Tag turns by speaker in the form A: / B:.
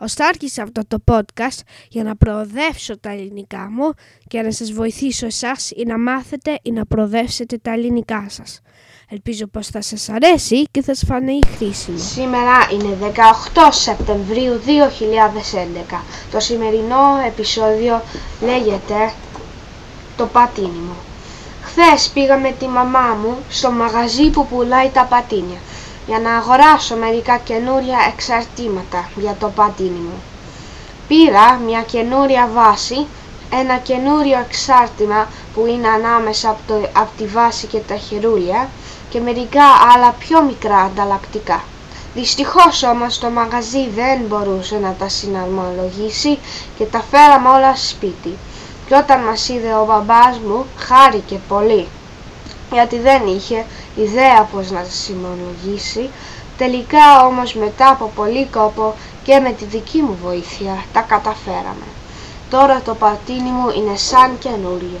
A: Ώστε άρχισα αυτό το podcast για να προοδεύσω τα ελληνικά μου και να σας βοηθήσω εσάς ή να μάθετε ή να προοδεύσετε τα ελληνικά σας. Ελπίζω πως θα σας αρέσει και θα σας φανεί χρήσιμο.
B: Σήμερα είναι 18 Σεπτεμβρίου 2011. Το σημερινό επεισόδιο λέγεται «Το πατίνι μου». Χθες πήγα με τη μαμά μου στο μαγαζί που πουλάει τα πατίνια για να αγοράσω μερικά καινούρια εξαρτήματα για το πατίνι μου. Πήρα μια καινούρια βάση, ένα καινούριο εξάρτημα που είναι ανάμεσα από, το, από τη βάση και τα χερούλια και μερικά άλλα πιο μικρά ανταλλακτικά. Δυστυχώς όμως το μαγαζί δεν μπορούσε να τα συναρμολογήσει και τα φέραμε όλα σπίτι. Και όταν μας είδε ο μπαμπάς μου χάρηκε πολύ γιατί δεν είχε ιδέα πως να τα συναρμολογήσει. Τελικά όμως μετά από πολύ κόπο και με τη δική μου βοήθεια τα καταφέραμε. Τώρα το πατίνι μου είναι σαν καινούριο.